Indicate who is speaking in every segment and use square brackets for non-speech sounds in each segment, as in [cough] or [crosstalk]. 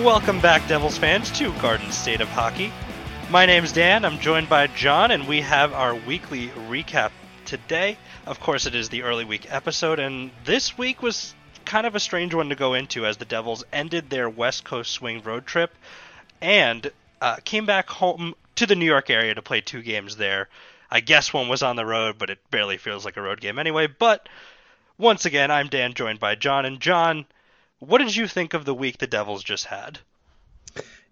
Speaker 1: Welcome back, Devils fans, to Garden State of Hockey. My name's Dan. I'm joined by John, and we have our weekly recap today. Of course, it is the early week episode, and this week was kind of a strange one to go into as the Devils ended their West Coast swing road trip and uh, came back home to the New York area to play two games there. I guess one was on the road, but it barely feels like a road game anyway. But once again, I'm Dan, joined by John. And John, what did you think of the week the Devils just had?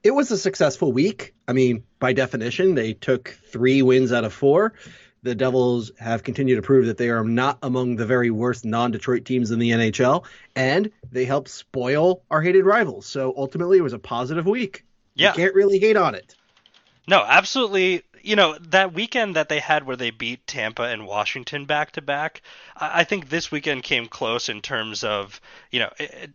Speaker 2: It was a successful week. I mean, by definition, they took three wins out of four. The Devils have continued to prove that they are not among the very worst non Detroit teams in the NHL, and they helped spoil our hated rivals. So ultimately, it was a positive week.
Speaker 1: Yeah.
Speaker 2: You can't really hate on it.
Speaker 1: No, absolutely. You know, that weekend that they had where they beat Tampa and Washington back to back, I think this weekend came close in terms of, you know, it,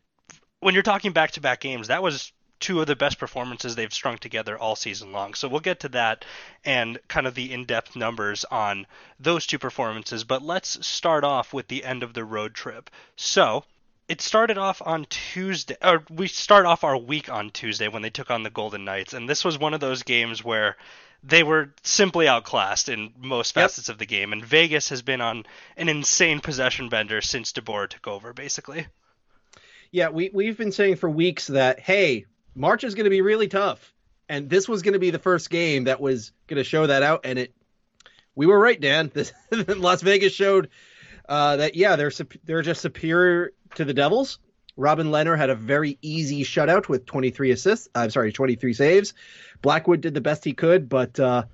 Speaker 1: when you're talking back to back games, that was two of the best performances they've strung together all season long. So we'll get to that and kind of the in depth numbers on those two performances. But let's start off with the end of the road trip. So it started off on Tuesday, or we start off our week on Tuesday when they took on the Golden Knights. And this was one of those games where they were simply outclassed in most facets yep. of the game. And Vegas has been on an insane possession bender since DeBoer took over, basically.
Speaker 2: Yeah, we we've been saying for weeks that hey, March is going to be really tough, and this was going to be the first game that was going to show that out, and it. We were right, Dan. [laughs] This, Las Vegas showed uh, that yeah, they're they're just superior to the Devils. Robin Lehner had a very easy shutout with 23 assists. I'm sorry, 23 saves. Blackwood did the best he could, but uh,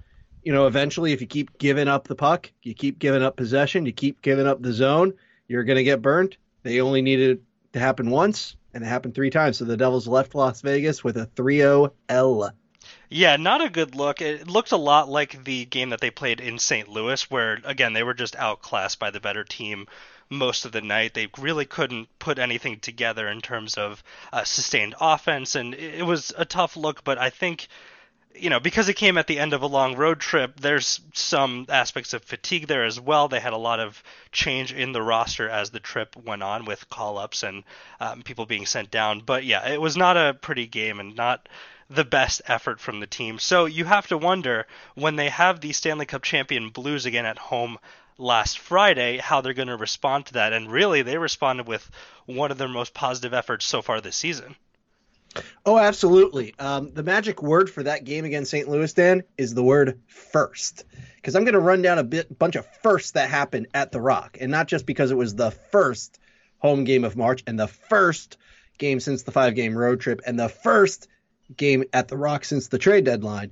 Speaker 2: you know, eventually, if you keep giving up the puck, you keep giving up possession, you keep giving up the zone, you're going to get burnt. They only needed to happen once, and it happened three times. So the Devils left Las Vegas with a 3-0 L.
Speaker 1: Yeah, not a good look. It looked a lot like the game that they played in St. Louis, where again they were just outclassed by the better team most of the night. They really couldn't put anything together in terms of uh, sustained offense, and it was a tough look. But I think you know, because it came at the end of a long road trip, there's some aspects of fatigue there as well. They had a lot of change in the roster as the trip went on with call ups and um, people being sent down. But yeah, it was not a pretty game and not the best effort from the team. So you have to wonder when they have the Stanley Cup champion Blues again at home last Friday, how they're going to respond to that. And really, they responded with one of their most positive efforts so far this season.
Speaker 2: Oh, absolutely. Um, the magic word for that game against St. Louis, Dan, is the word first. Because I'm going to run down a bit, bunch of firsts that happened at the Rock, and not just because it was the first home game of March and the first game since the five game road trip and the first game at the Rock since the trade deadline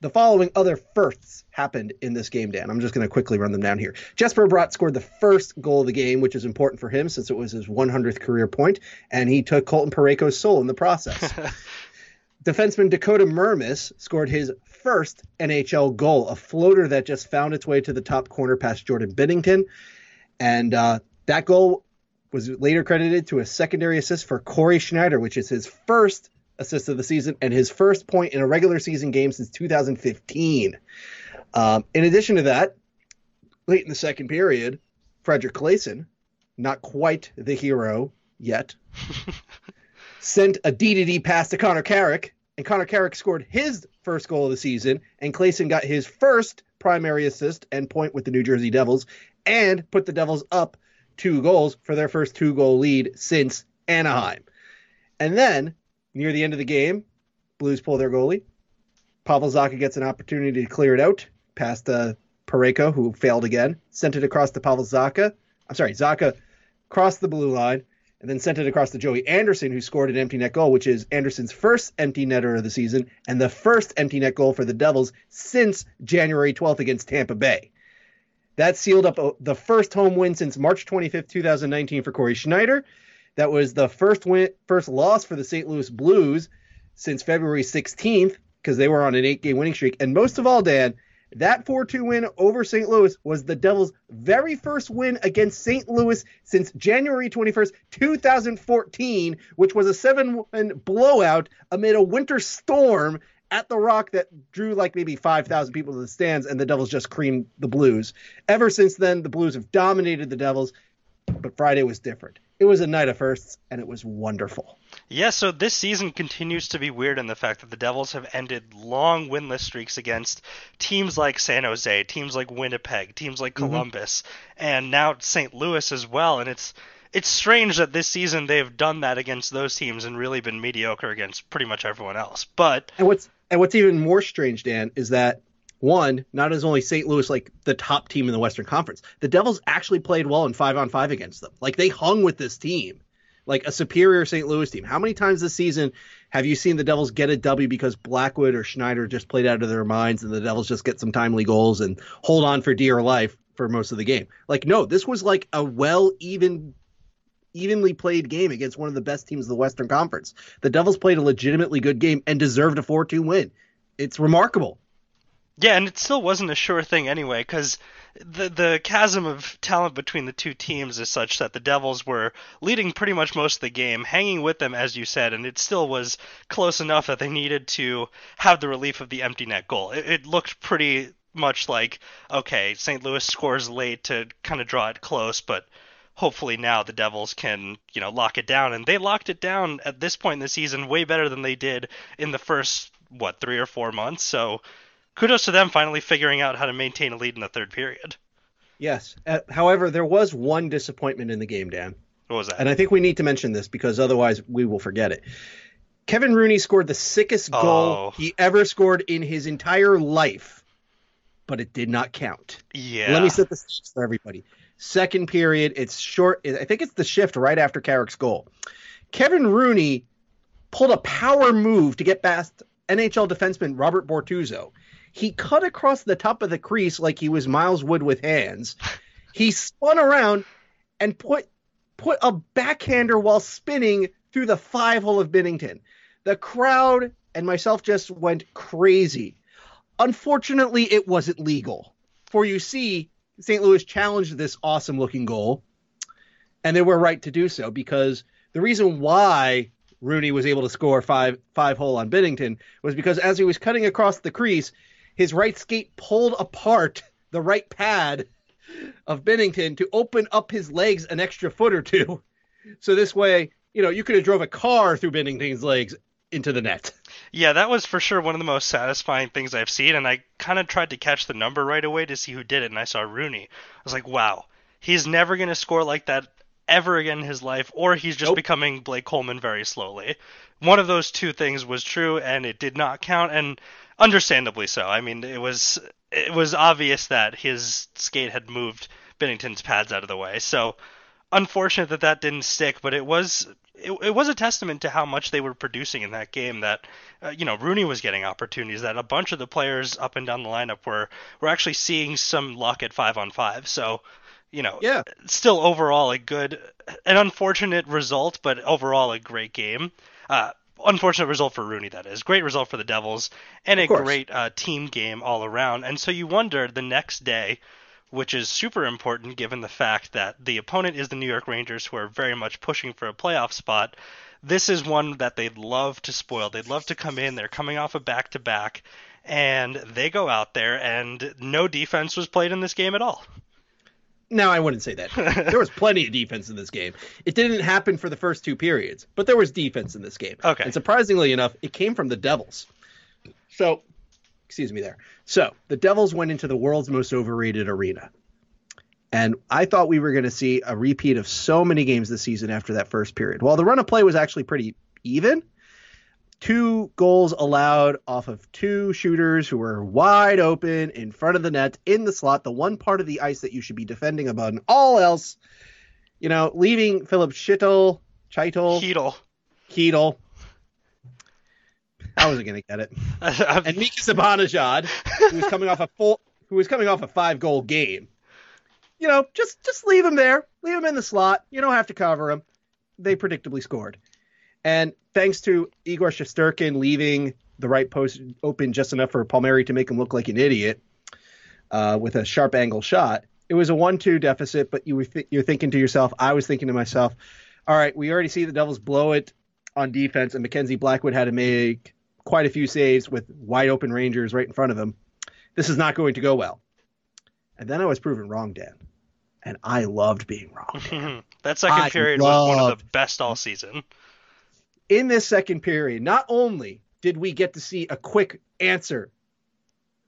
Speaker 2: the following other firsts happened in this game, Dan. I'm just going to quickly run them down here. Jesper Bratt scored the first goal of the game, which is important for him since it was his 100th career point, and he took Colton Parayko's soul in the process. [laughs] Defenseman Dakota Mermis scored his first NHL goal, a floater that just found its way to the top corner past Jordan Binnington. And uh, that goal was later credited to a secondary assist for Cory Schneider, which is his first assists of the season and his first point in a regular season game since 2015. Um, in addition to that, late in the second period, Fredrik Claesson, not quite the hero yet, [laughs] sent a D-to-D pass to Connor Carrick, and Connor Carrick scored his first goal of the season, and Claesson got his first primary assist and point with the New Jersey Devils, and put the Devils up two goals for their first two-goal lead since Anaheim. And then Near the end of the game, Blues pull their goalie. Pavel Zacha gets an opportunity to clear it out past uh, Parayko, who failed again. Sent it across to Pavel Zacha. I'm sorry, Zacha crossed the blue line and then sent it across to Joey Anderson, who scored an empty net goal, which is Anderson's first empty netter of the season and the first empty net goal for the Devils since January 12th against Tampa Bay. That sealed up uh, the first home win since March 25th, 2019 for Cory Schneider. That was the first win, first loss for the St. Louis Blues since February 16th because they were on an eight-game winning streak. And most of all, Dan, that 4-2 win over St. Louis was the Devils' very first win against St. Louis since January 21st, 2014, which was a 7-win blowout amid a winter storm at the Rock that drew like maybe 5,000 people to the stands, and the Devils just creamed the Blues. Ever since then, the Blues have dominated the Devils, but Friday was different it was a night of firsts and it was wonderful.
Speaker 1: Yeah, so this season continues to be weird in the fact that the Devils have ended long winless streaks against teams like San Jose, teams like Winnipeg, teams like
Speaker 2: Mhm.
Speaker 1: Columbus, and now St. Louis as well. And it's it's strange that this season they've done that against those teams and really been mediocre against pretty much everyone else. But
Speaker 2: And what's and what's even more strange, Dan, is that one, not as only St. Louis like the top team in the Western Conference, the Devils actually played well in five on five against them. Like they hung with this team, like a superior St. Louis team. How many times this season have you seen the Devils get a W because Blackwood or Schneider just played out of their minds and the Devils just get some timely goals and hold on for dear life for most of the game? Like no, this was like a well even evenly played game against one of the best teams of the Western Conference. The Devils played a legitimately good game and deserved a 4-2 win. It's remarkable.
Speaker 1: Yeah, and it still wasn't a sure thing anyway, because the the chasm of talent between the two teams is such that the Devils were leading pretty much most of the game, hanging with them as you said, and it still was close enough that they needed to have the relief of the empty net goal. It, it looked pretty much like okay, St. Louis scores late to kind of draw it close, but hopefully now the Devils can, you know, lock it down. And they locked it down at this point in the season way better than they did in the first, what, three or four months. So kudos to them finally figuring out how to maintain a lead in the third period.
Speaker 2: Yes. Uh, however, there was one disappointment in the game, Dan.
Speaker 1: What was that?
Speaker 2: And I think we need to mention this because otherwise we will forget it. Kevin Rooney scored the sickest goal
Speaker 1: Oh.
Speaker 2: he ever scored in his entire life, but it did not count.
Speaker 1: yeah.
Speaker 2: Let me set the stage for everybody. Second period, it's short. I think it's the shift right after Carrick's goal. Kevin Rooney pulled a power move to get past NHL defenseman Robert Bortuzzo. He cut across the top of the crease like he was Miles Wood with hands. He spun around and put put a backhander while spinning through the five hole of Binnington. The crowd and myself just went crazy. Unfortunately, it wasn't legal. For you see, St. Louis challenged this awesome looking goal, and they were right to do so because the reason why Rooney was able to score five five hole on Binnington was because as he was cutting across the crease, his right skate pulled apart the right pad of Binnington to open up his legs an extra foot or two. So this way, you know, you could have drove a car through Binnington's legs into the net.
Speaker 1: Yeah, that was for sure one of the most satisfying things I've seen, and I kind of tried to catch the number right away to see who did it, and I saw Rooney. I was like, wow, he's never going to score like that ever again in his life, or he's just
Speaker 2: Nope.
Speaker 1: becoming Blake Coleman very slowly. One of those two things was true, and it did not count, and understandably so. I mean, it was it was obvious that his skate had moved Binnington's pads out of the way, so unfortunate that that didn't stick, but it was it, it was a testament to how much they were producing in that game that uh, you know Rooney was getting opportunities that a bunch of the players up and down the lineup were were actually seeing some luck at 5 on 5 so you know
Speaker 2: Yeah.
Speaker 1: still overall a good an unfortunate result but overall a great game uh unfortunate result for Rooney that is great result for the Devils and a great uh, team game all around and so you wonder the next day which is super important given the fact that the opponent is the New York Rangers, who are very much pushing for a playoff spot. This is one that they'd love to spoil. They'd love to come in. They're coming off a back to back, and they go out there, and no defense was played in this game at all.
Speaker 2: No, I wouldn't say that. [laughs] there was plenty of defense in this game. It didn't happen for the first two periods, but there was defense in this game.
Speaker 1: Okay.
Speaker 2: And surprisingly enough, it came from the Devils. So, excuse me there. So, the Devils went into the world's most overrated arena. And I thought we were going to see a repeat of so many games this season after that first period. While the run of play was actually pretty even, two goals allowed off of two shooters who were wide open in front of the net in the slot, the one part of the ice that you should be defending above all else. You know, leaving Philip Schittel, Chaitel,
Speaker 1: Heedle.
Speaker 2: Keedle. I wasn't gonna get it. [laughs] And Mika Zibanejad, who was coming off a full, who was coming off a five goal game. You know, just just leave him there, leave him in the slot. You don't have to cover him. They predictably scored, and thanks to Igor Shesterkin leaving the right post open just enough for Palmieri to make him look like an idiot uh, with a sharp angle shot. It was a one-two deficit, but you were th- you're thinking to yourself. I was thinking to myself, all right, we already see the Devils blow it on defense, and Mackenzie Blackwood had to make quite a few saves with wide open Rangers right in front of him. This is not going to go well. And then I was proven wrong, Dan. And I loved being wrong. [laughs]
Speaker 1: that second
Speaker 2: I
Speaker 1: period was one of the best all season.
Speaker 2: In this second period, not only did we get to see a quick answer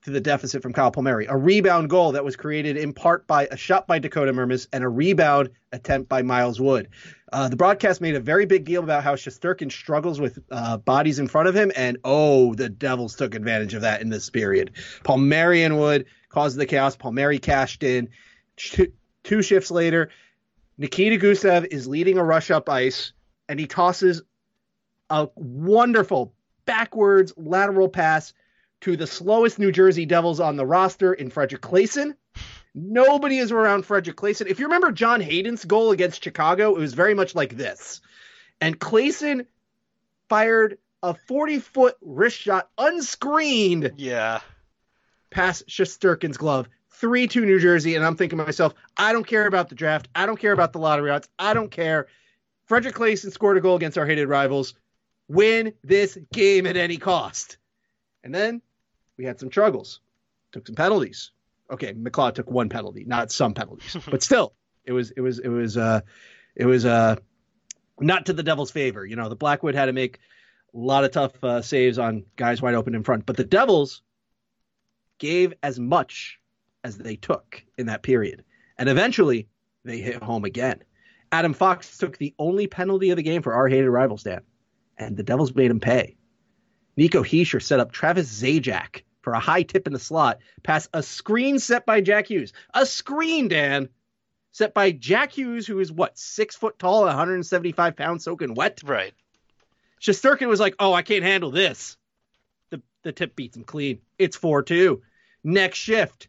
Speaker 2: to the deficit from Kyle Palmieri, a rebound goal that was created in part by a shot by Dakota Mermis and a rebound attempt by Miles Wood. Uh, the broadcast made a very big deal about how Shesterkin struggles with uh, bodies in front of him, and oh, the Devils took advantage of that in this period. Palmieri and Wood caused the chaos. Palmieri cashed in. Two, two shifts later, Nikita Gusev is leading a rush up ice, and he tosses a wonderful backwards lateral pass to the slowest New Jersey Devils on the roster in Fredrik Claesson. Nobody is around Fredrik Claesson. If you remember John Hayden's goal against Chicago, it was very much like this. And Claesson fired a 40 foot wrist shot unscreened.
Speaker 1: Yeah.
Speaker 2: Past Shesterkin's glove. 3 2 New Jersey. And I'm thinking to myself, I don't care about the draft. I don't care about the lottery odds. I don't care. Fredrik Claesson scored a goal against our hated rivals. Win this game at any cost. And then we had some struggles, took some penalties. Okay, McLeod took one penalty, not some penalties, [laughs] but still, it was it was it was uh it was uh not to the Devils' favor. You know, the Blackwood had to make a lot of tough uh, saves on guys wide open in front, but the Devils gave as much as they took in that period, and eventually they hit home again. Adam Fox took the only penalty of the game for our hated rivals, Dan, and the Devils made him pay. Nico Hischier set up Travis Zajac for a high tip in the slot, past a screen set by Jack Hughes. A screen, Dan, set by Jack Hughes, who is what, six foot tall, 175 pounds, soaking wet.
Speaker 1: Right.
Speaker 2: Shesterkin was like, "Oh, I can't handle this." The the tip beats him clean. It's four two. Next shift,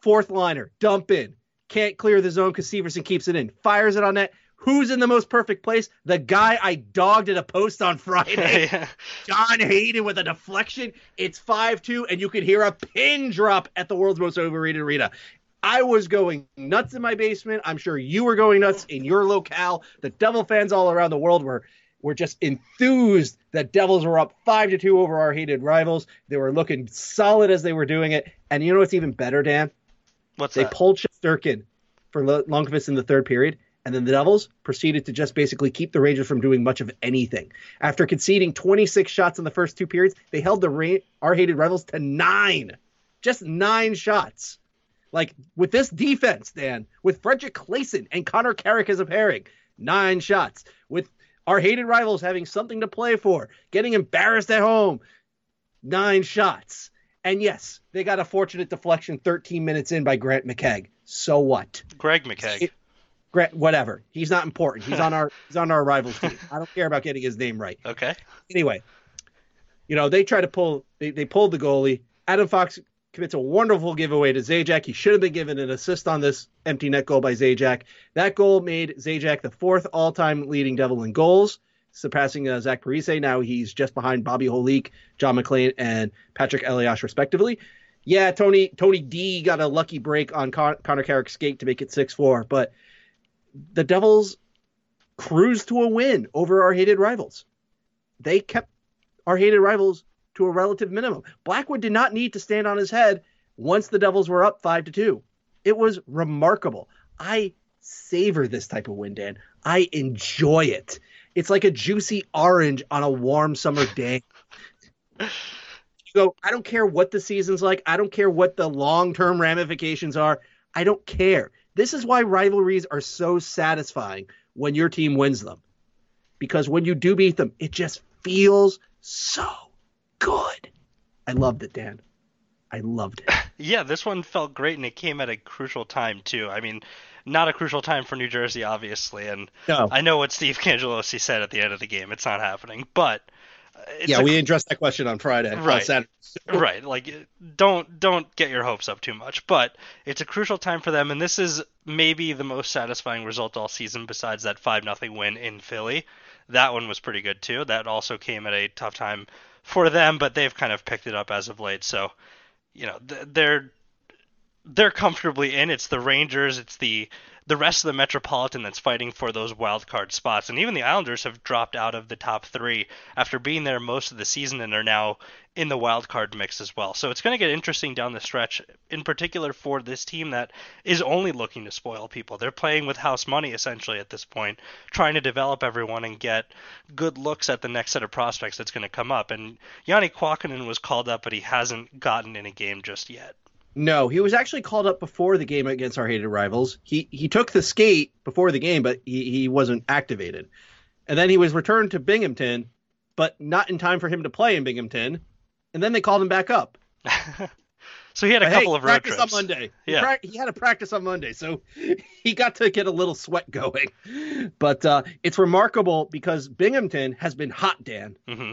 Speaker 2: fourth liner, dump in, can't clear the zone because Severson keeps it in, fires it on net. Who's in the most perfect place? The guy I dogged at a post on Friday. [laughs]
Speaker 1: yeah.
Speaker 2: John Hayden with a deflection. It's 5 2, and you could hear a pin drop at the world's most overrated arena. I was going nuts in my basement. I'm sure you were going nuts in your locale. The Devil fans all around the world were were just enthused that Devils were up 5 to 2 over our hated rivals. They were looking solid as they were doing it. And you know what's even better, Dan?
Speaker 1: What's
Speaker 2: They
Speaker 1: that?
Speaker 2: pulled Shesterkin for Lundqvist in the third period, and then the Devils proceeded to just basically keep the Rangers from doing much of anything. After conceding 26 shots in the first two periods, they held the our hated rivals to nine, just nine shots. Like with this defense, Dan, with Fredrik Claesson and Connor Carrick as a pairing, nine shots. With our hated rivals having something to play for, getting embarrassed at home, nine shots. And yes, they got a fortunate deflection 13 minutes in by Grant McKegg. So what?
Speaker 1: Greg McKegg.
Speaker 2: It- whatever. He's not important. He's on [laughs] our he's on our rivals team. I don't care about getting his name right.
Speaker 1: okay.
Speaker 2: Anyway, you know they try to pull they, they pulled the goalie. Adam Fox commits a wonderful giveaway to Zajac. He should have been given an assist on this empty net goal by Zajac. That goal made Zajac the fourth all-time leading Devil in goals, surpassing uh, Zach Parise. Now he's just behind Bobby Holik, John McLean, and Patrick Elias, respectively. Yeah, Tony Tony D got a lucky break on Con- Connor Carrick's skate to make it six four, but the Devils cruised to a win over our hated rivals. They kept our hated rivals to a relative minimum. Blackwood did not need to stand on his head once the Devils were up five to two. It was remarkable. I savor this type of win, Dan. I enjoy it. It's like a juicy orange on a warm summer day. Go, I don't care what the season's like. I don't care what the long term ramifications are. I don't care. This is why rivalries are so satisfying when your team wins them. Because when you do beat them, it just feels so good. I loved it, Dan. I loved it. [laughs]
Speaker 1: Yeah, this one felt great, and it came at a crucial time too. I mean, not a crucial time for New Jersey, obviously, and
Speaker 2: No.
Speaker 1: I know what Steve Cangelosi said at the end of the game. It's not happening, but
Speaker 2: yeah,
Speaker 1: a
Speaker 2: we addressed that question on Friday.
Speaker 1: Right.
Speaker 2: Saturday. [laughs]
Speaker 1: right like don't don't get your hopes up too much but it's a crucial time for them and this is maybe the most satisfying result all season besides that 5 nothing win in Philly that one was pretty good too that also came at a tough time for them but they've kind of picked it up as of late so you know th- they're they're comfortably in. It's the Rangers, it's the the rest of the Metropolitan that's fighting for those wild card spots. And even the Islanders have dropped out of the top three after being there most of the season and are now in the wild card mix as well. So it's going to get interesting down the stretch, in particular for this team that is only looking to spoil people. They're playing with house money essentially at this point, trying to develop everyone and get good looks at the next set of prospects that's going to come up. And Janne Kuokkanen was called up, but he hasn't gotten in a game just yet.
Speaker 2: No, he was actually called up before the game against our hated rivals. He he took the skate before the game, but he, he wasn't activated. And then he was returned to Binghamton, but not in time for him to play in Binghamton. And then they called him back up. [laughs]
Speaker 1: so he had a
Speaker 2: But
Speaker 1: couple
Speaker 2: hey,
Speaker 1: of road
Speaker 2: practice
Speaker 1: trips.
Speaker 2: on Monday. He
Speaker 1: Yeah.
Speaker 2: he had a practice on Monday, so [laughs] he got to get a little sweat going. But uh, it's remarkable because Binghamton has been hot, Dan.
Speaker 1: hmm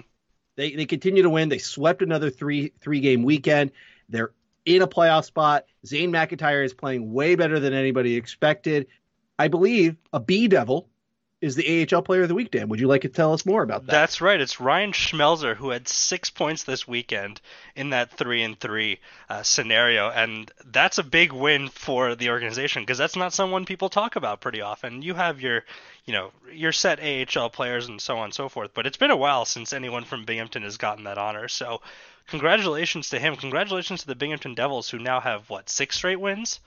Speaker 2: They they continue to win. They swept another three three game weekend. They're in a playoff spot. Zane McIntyre is playing way better than anybody expected. I believe a B Devil is the AHL Player of the Week. Dan, would you like to tell us more about that?
Speaker 1: That's right. It's Ryan Schmelzer who had six points this weekend in that three and three uh, scenario, and that's a big win for the organization because that's not someone people talk about pretty often. You have your, you know, your set AHL players and so on and so forth, but it's been a while since anyone from Binghamton has gotten that honor. So, congratulations to him. Congratulations to the Binghamton Devils who now have what six straight wins.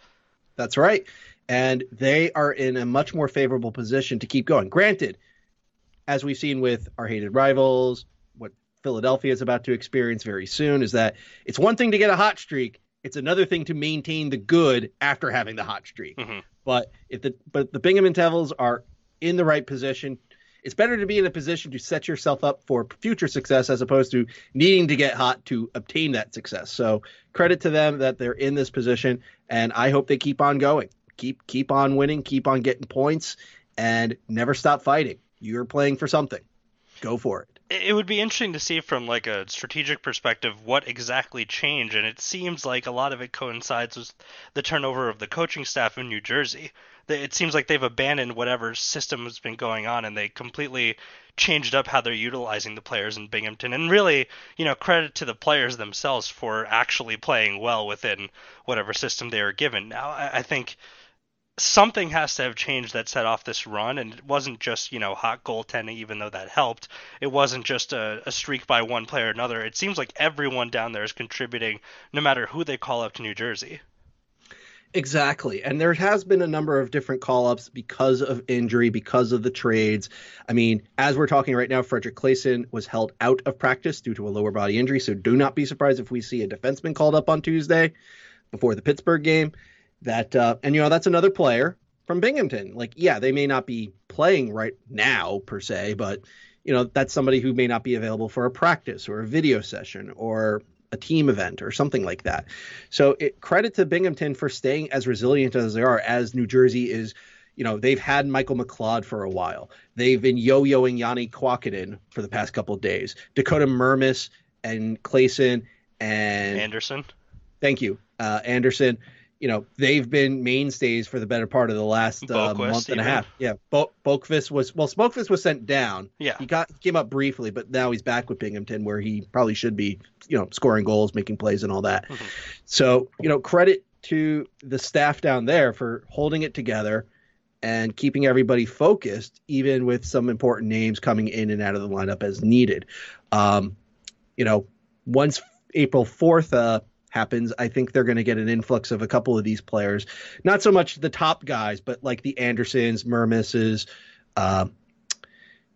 Speaker 2: That's right. And they are in a much more favorable position to keep going. Granted, as we've seen with our hated rivals, what Philadelphia is about to experience very soon is that it's one thing to get a hot streak, it's another thing to maintain the good after having the hot streak.
Speaker 1: Mhm.
Speaker 2: But if the but the Binghamton Devils are in the right position, it's better to be in a position to set yourself up for future success as opposed to needing to get hot to obtain that success. So credit to them that they're in this position, and I hope they keep on going. Keep keep on winning, keep on getting points, and never stop fighting. You're playing for something. Go for it.
Speaker 1: it would be interesting to see from like a strategic perspective what exactly changed and it seems like a lot of it coincides with the turnover of the coaching staff in New Jersey. It seems like they've abandoned whatever system has been going on and they completely changed up how they're utilizing the players in Binghamton. And really, you know, credit to the players themselves for actually playing well within whatever system they were given. Now, I, I think something has to have changed that set off this run and it wasn't just you know hot goaltending even though that helped. It wasn't just a, a streak by one player or another. It seems like everyone down there is contributing no matter who they call up to new jersey
Speaker 2: Exactly. And there has been a number of different call ups because of injury, because of the trades. I mean, as we're talking right now, Fredrik Claesson was held out of practice due to a lower body injury. So do not be surprised if we see a defenseman called up on Tuesday before the Pittsburgh game. That uh, and you know that's another player from Binghamton. Like, yeah, they may not be playing right now per se, but you know that's somebody who may not be available for a practice or a video session or a team event or something like that. So it, credit to Binghamton for staying as resilient as they are, as New Jersey is. You know, they've had Michael McLeod for a while. They've been yo-yoing Janne Kuokkanen for the past couple of days. Dakota Mermis and Claesson and
Speaker 1: anderson
Speaker 2: thank you, uh, Anderson. You know, they've been mainstays for the better part of the last uh,
Speaker 1: Boqvist
Speaker 2: month and a half. Yeah, Bo- Boqvist was well, Smokefist was sent down.
Speaker 1: yeah
Speaker 2: He got he came up briefly, but now he's back with Binghamton, where he probably should be, you know, scoring goals, making plays, and all that.
Speaker 1: Mhm.
Speaker 2: So, you know, credit to the staff down there for holding it together and keeping everybody focused, even with some important names coming in and out of the lineup as needed. Um, you know, once April fourth uh, happens, I think they're going to get an influx of a couple of these players. Not so much the top guys, but like the Andersons, Mermises, uh,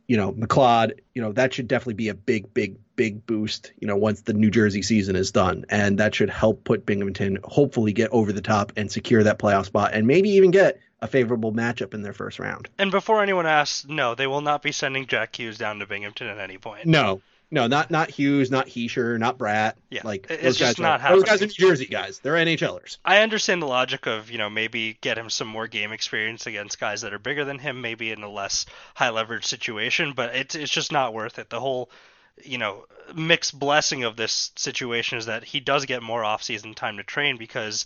Speaker 2: you know, McLeod, you know, that should definitely be a big, big, big boost, you know, once the New Jersey season is done. And that should help put Binghamton hopefully get over the top and secure that playoff spot and maybe even get a favorable matchup in their first round.
Speaker 1: and before anyone asks no they will not be sending jack hughes down to binghamton at any point
Speaker 2: No, no, not not Hughes, not Hischier, not Bratt.
Speaker 1: Yeah,
Speaker 2: like
Speaker 1: it's
Speaker 2: those
Speaker 1: just
Speaker 2: guys
Speaker 1: not
Speaker 2: are, those guys are. New Jersey guys. They're NHLers.
Speaker 1: I understand the logic of, you know, maybe get him some more game experience against guys that are bigger than him, maybe in a less high leverage situation, but it's it's just not worth it. The whole, you know, mixed blessing of this situation is that he does get more off season time to train because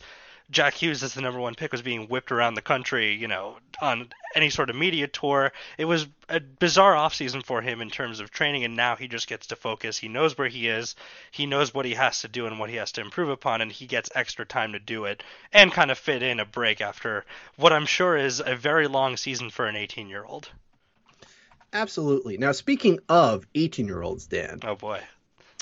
Speaker 1: Jack Hughes as the number one pick was being whipped around the country, you know, on any sort of media tour. It was a bizarre offseason for him in terms of training, and now he just gets to focus. He knows where he is, he knows what he has to do and what he has to improve upon, and he gets extra time to do it and kind of fit in a break after what I'm sure is a very long season for an 18 year old.
Speaker 2: Absolutely. Now, speaking of 18 year olds, Dan.
Speaker 1: Oh, boy.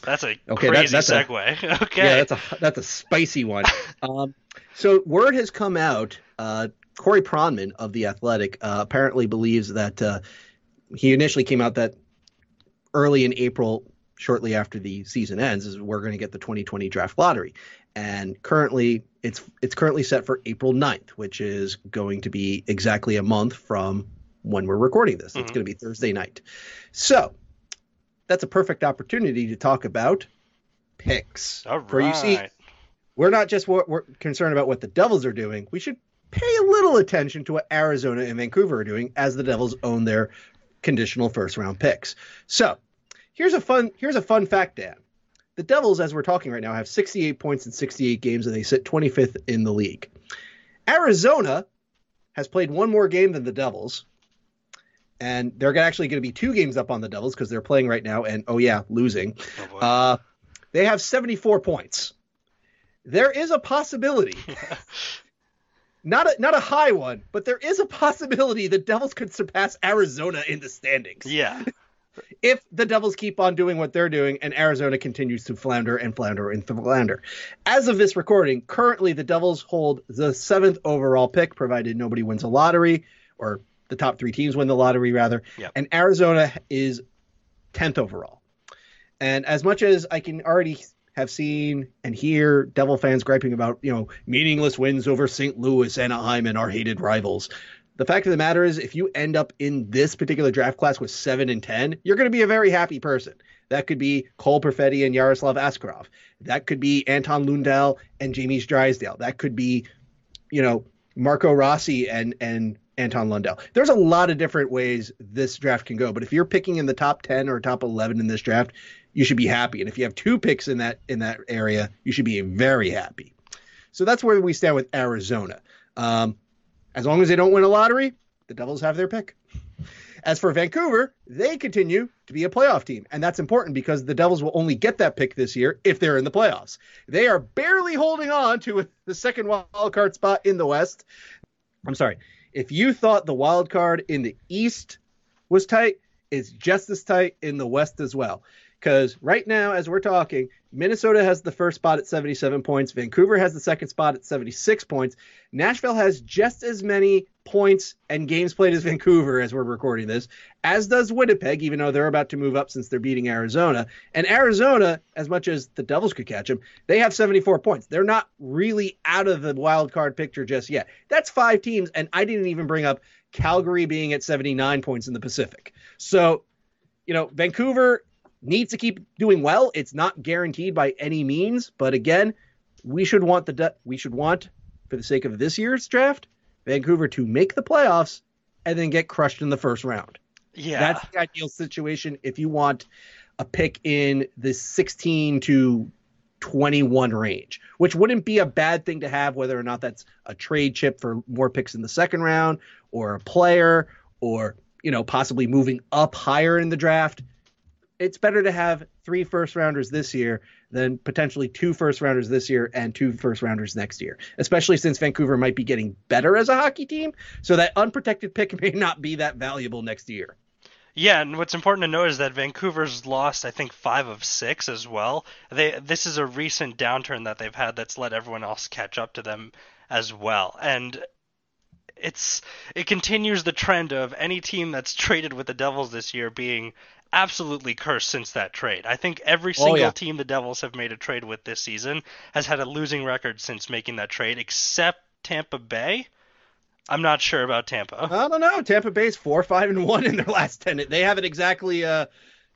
Speaker 1: That's a okay, crazy that, that's segue.
Speaker 2: A, [laughs] okay. Yeah, that's a that's a spicy one. [laughs] um, so word has come out. Uh, Corey Pronman of the Athletic uh, apparently believes that uh, he initially came out that early in April, shortly after the season ends, is we're going to get the 2020 draft lottery, and currently it's it's currently set for April 9th, which is going to be exactly a month from when we're recording this. Mm-hmm. It's going to be Thursday night. So that's a perfect opportunity to talk about picks.
Speaker 1: All right. For you see,
Speaker 2: we're not just we're concerned about what the Devils are doing. We should pay a little attention to what Arizona and Vancouver are doing as the Devils own their conditional first round picks. So here's a fun here's a fun fact, Dan. The Devils, as we're talking right now, have 68 points in 68 games, and they sit 25th in the league. Arizona has played one more game than the Devils, and they're actually going to be two games up on the Devils because they're playing right now, and oh yeah, losing. Oh uh, they have 74 points. There is a possibility, [laughs] not a not a high one, but there is a possibility the Devils could surpass Arizona in the standings.
Speaker 1: Yeah. [laughs]
Speaker 2: if the Devils keep on doing what they're doing and Arizona continues to flounder and flounder and flounder. As of this recording, currently the Devils hold the seventh overall pick, provided nobody wins a lottery or the top three teams win the lottery rather. Yep. And Arizona is 10th overall. And as much as I can already have seen and hear Devil fans griping about, you know, meaningless wins over St. Louis, Anaheim, and our hated rivals, the fact of the matter is, if you end up in this particular draft class with seven and 10, you're going to be a very happy person. That could be Cole Perfetti and Yaroslav Askarov. That could be Anton Lundell and Jamie Drysdale. That could be, you know, Marco Rossi and and Anton Lundell. There's a lot of different ways this draft can go, but if you're picking in the top 10 or top 11 in this draft, you should be happy. And if you have two picks in that in that area, you should be very happy. So that's where we stand with Arizona. Um, as long as they don't win a lottery, the Devils have their pick. As for Vancouver, they continue to be a playoff team, and that's important because the Devils will only get that pick this year if they're in the playoffs. They are barely holding on to the second wild card spot in the West. I'm sorry, if you thought the wild card in the East was tight, it's just as tight in the West as well. Because right now, as we're talking, Minnesota has the first spot at 77 points. Vancouver has the second spot at 76 points. Nashville has just as many points and games played as Vancouver as we're recording this, as does Winnipeg, even though they're about to move up since they're beating Arizona. And Arizona, as much as the Devils could catch them, they have 74 points. They're not really out of the wild card picture just yet. That's five teams, and I didn't even bring up Calgary being at 79 points in the Pacific. So, you know, Vancouver needs to keep doing well. It's not guaranteed by any means, but again, we should want the de- we should want for the sake of this year's draft, Vancouver to make the playoffs and then get crushed in the first round.
Speaker 1: Yeah.
Speaker 2: That's the ideal situation if you want a pick in the 16 to 21 range, which wouldn't be a bad thing to have, whether or not that's a trade chip for more picks in the second round or a player or, you know, possibly moving up higher in the draft it's better to have three first rounders this year than potentially two first rounders this year and two first rounders next year, especially since Vancouver might be getting better as a hockey team. So that unprotected pick [laughs] may not be that valuable next year.
Speaker 1: Yeah, and what's important to note is that Vancouver's lost, I think, five of six as well. They this is a recent downturn that they've had that's let everyone else catch up to them as well. And it's it continues the trend of any team that's [laughs] traded with the Devils this year being absolutely cursed since that trade. I think every single oh, yeah. team the Devils have made a trade with this season has had a losing record since making that trade, except Tampa Bay. I'm not sure about Tampa.
Speaker 2: I don't know. Tampa Bay's four, five, and one in their last ten. They haven't exactly, uh,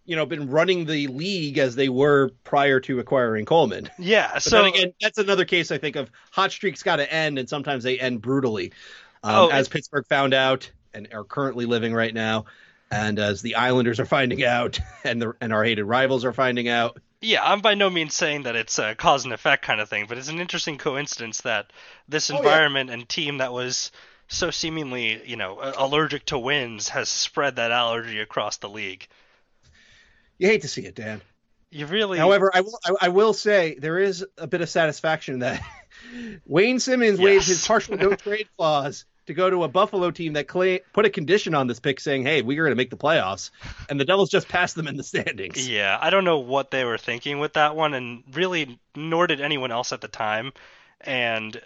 Speaker 2: you know, been running the league as they were prior to acquiring Coleman.
Speaker 1: Yeah.
Speaker 2: But
Speaker 1: so
Speaker 2: again, that's another case I think of hot streaks got to end, and sometimes they end brutally, um, oh, as Pittsburgh found out and are currently living right now. And as the Islanders are finding out, [laughs] and the and our hated rivals are finding out,
Speaker 1: Yeah, I'm by no means saying that it's a cause and effect kind of thing, but it's an interesting coincidence that this
Speaker 2: Oh, yeah.
Speaker 1: environment and team that was so seemingly, you know, allergic to wins has spread that allergy across the league.
Speaker 2: You hate to see it, Dan.
Speaker 1: You really
Speaker 2: However, I will I, I will say there is a bit of satisfaction that [laughs] Wayne Simmonds waived his partial no [laughs] trade clause to go to a Buffalo team that put a condition on this pick saying, "Hey, we're going to make the playoffs," and the Devils just passed them in the standings.
Speaker 1: Yeah, I don't know what they were thinking with that one, and really, nor did anyone else at the time. And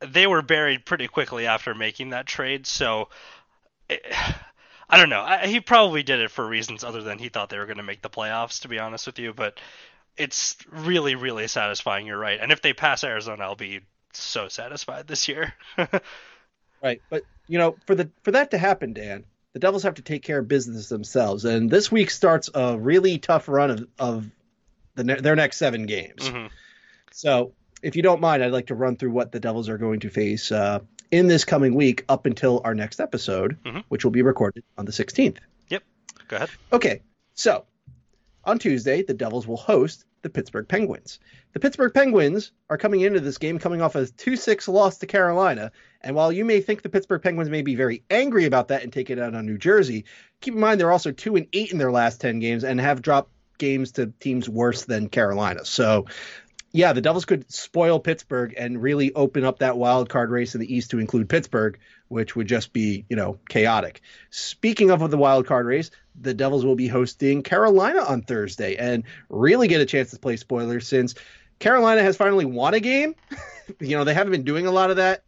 Speaker 1: they were buried pretty quickly after making that trade, so eh, I don't know. I, he probably did it for reasons other than he thought they were going to make the playoffs, to be honest with you. But it's really, really satisfying. You're right. And if they pass Arizona, I'll be so satisfied this year. [laughs]
Speaker 2: Right, but you know, for the for that to happen, Dan, the Devils have to take care of business themselves, and this week starts a really tough run of of the ne- their next seven games.
Speaker 1: Mhm.
Speaker 2: So, if you don't mind, I'd like to run through what the Devils are going to face uh, in this coming week up until our next episode,
Speaker 1: Mhm.
Speaker 2: which will be recorded on the 16th. Yep.
Speaker 1: Go ahead.
Speaker 2: Okay, so on Tuesday, the Devils will host the Pittsburgh Penguins. The Pittsburgh Penguins are coming into this game coming off a 2 6 loss to Carolina. And while you may think the Pittsburgh Penguins may be very angry about that and take it out on New Jersey, keep in mind they're also 2 and 8 in their last 10 games and have dropped games to teams worse than Carolina. So, yeah, the Devils could spoil Pittsburgh and really open up that wild card race in the East to include Pittsburgh, which would just be, you know, chaotic. Speaking of the wild card race, the Devils will be hosting Carolina on Thursday and really get a chance to play spoilers since Carolina has finally won a game. [laughs] you know, they haven't been doing a lot of that.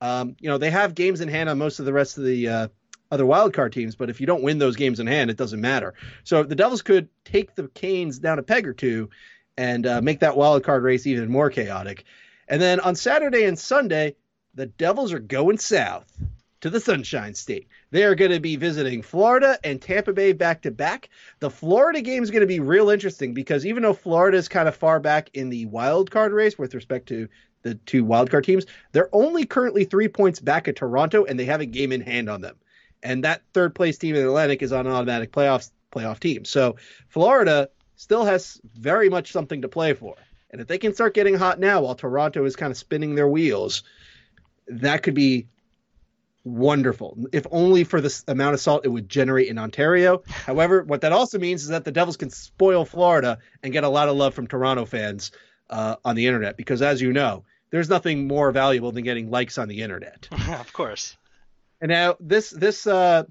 Speaker 2: Um, you know, they have games in hand on most of the rest of the uh, other wild card teams, but if you don't win those games in hand, it doesn't matter. So the Devils could take the Canes down a peg or two and uh, make that wild card race even more chaotic. And then on Saturday and Sunday, the Devils are going south to the Sunshine State. They are going to be visiting Florida and Tampa Bay back to back. The Florida game is going to be real interesting because even though Florida is kind of far back in the wild card race with respect to the two wild card teams, they're only currently three points back at Toronto and they have a game in hand on them. And that third place team in the Atlantic is on an automatic playoffs playoff team. So Florida still has very much something to play for. And if they can start getting hot now while Toronto is kind of spinning their wheels, that could be wonderful. If only for the amount of salt it would generate in Ontario. However, what that also means is that the Devils can spoil Florida and get a lot of love from Toronto fans uh, on the internet because, as you know, there's nothing more valuable than getting likes on the internet. [laughs]
Speaker 1: of course.
Speaker 2: And now this this uh,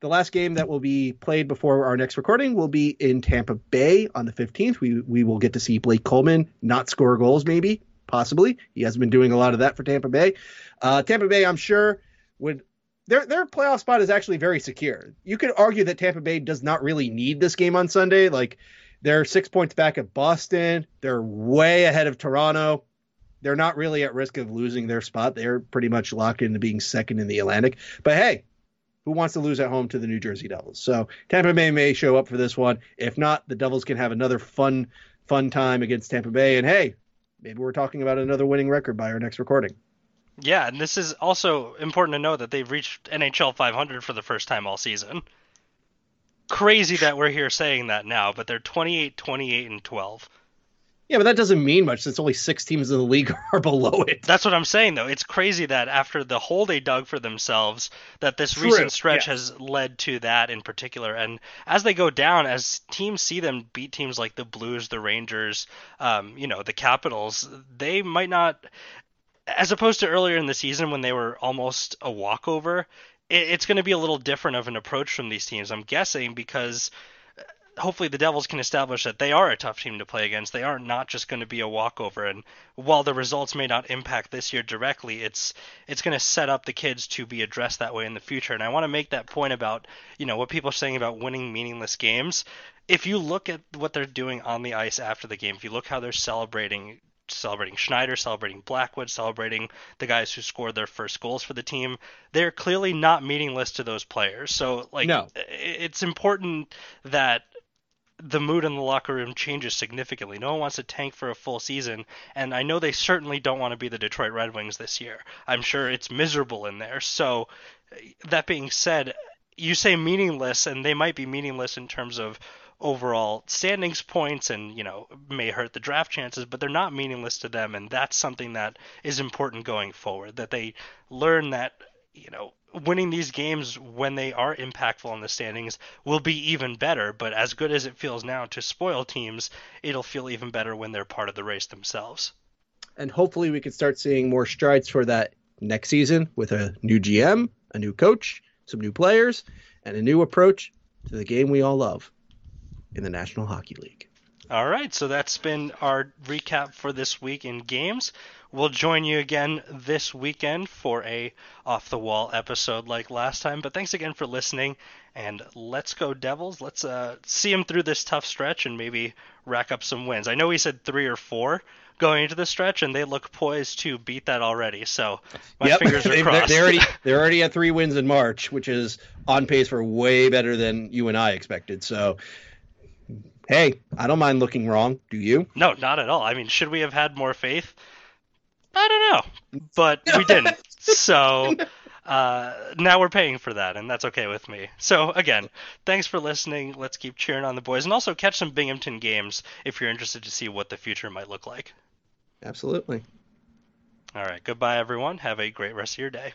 Speaker 2: the last game that will be played before our next recording will be in Tampa Bay on the 15th. We we will get to see Blake Coleman not score goals, maybe possibly. He has been doing a lot of that for Tampa Bay. Uh, Tampa Bay, I'm sure, would their their playoff spot is actually very secure. You could argue that Tampa Bay does not really need this game on Sunday. Like they're six points back at Boston. They're way ahead of Toronto. They're not really at risk of losing their spot. They're pretty much locked into being second in the Atlantic. But hey, who wants to lose at home to the New Jersey Devils? So Tampa Bay may show up for this one. If not, the Devils can have another fun, fun time against Tampa Bay. And hey, maybe we're talking about another winning record by our next recording.
Speaker 1: Yeah, and this is also important to know that they've reached NHL 500 for the first time all season. Crazy that we're here saying that now, but they're 28, 28, and 12.
Speaker 2: Yeah, but that doesn't mean much since only six teams in the league [laughs] are below it.
Speaker 1: That's what I'm saying, though. It's crazy that after the hole they dug for themselves, that this
Speaker 2: True,
Speaker 1: recent stretch
Speaker 2: yes.
Speaker 1: has led to that in particular. And as they go down, as teams see them beat teams like the Blues, the Rangers, um, you know, the Capitals, they might not, as opposed to earlier in the season when they were almost a walkover. It, it's going to be a little different of an approach from these teams, I'm guessing, because uh, hopefully the Devils can establish that they are a tough team to play against. They are not just going to be a walkover. And while the results may not impact this year directly, it's it's going to set up the kids to be addressed that way in the future. And I want to make that point about you know what people are saying about winning meaningless games. If you look at what they're doing on the ice after the game, if you look how they're celebrating celebrating Schneider, celebrating Blackwood, celebrating the guys who scored their first goals for the team. They're clearly not meaningless to those players. So like
Speaker 2: No.
Speaker 1: it's important that the mood in the locker room changes significantly. No one wants to tank for a full season, and I know they certainly don't want to be the Detroit Red Wings this year. I'm sure it's miserable in there. So, that being said, you say meaningless, and they might be meaningless in terms of overall standings points and you know may hurt the draft chances but they're not meaningless to them and that's something that is important going forward that they learn that you know winning these games when they are impactful in the standings will be even better but as good as it feels now to spoil teams it'll feel even better when they're part of the race themselves.
Speaker 2: And hopefully we can start seeing more strides for that next season with a new GM, a new coach, some new players, and a new approach to the game we all love in the National Hockey League.
Speaker 1: All right, so that's been our recap for this week in games. We'll join you again this weekend for a off the wall episode like last time. But thanks again for listening, and let's go Devils. Let's uh, see them through this tough stretch and maybe rack up some wins. I know we said three or four going into the stretch, and they look poised to beat that already. So my
Speaker 2: yep.
Speaker 1: fingers are [laughs] crossed.
Speaker 2: they're, already they're already at three wins in March, which is on pace for way better than you and I expected. So hey, I don't mind looking wrong. Do you?
Speaker 1: No, not at all. I mean, should we have had more faith? I don't know, but we didn't. [laughs] So uh, now we're paying for that, and that's okay with me. So again, thanks for listening. Let's keep cheering on the boys, and also catch some Binghamton games if you're interested to see what the future might look like.
Speaker 2: Absolutely.
Speaker 1: All right. Goodbye, everyone. Have a great rest of your day.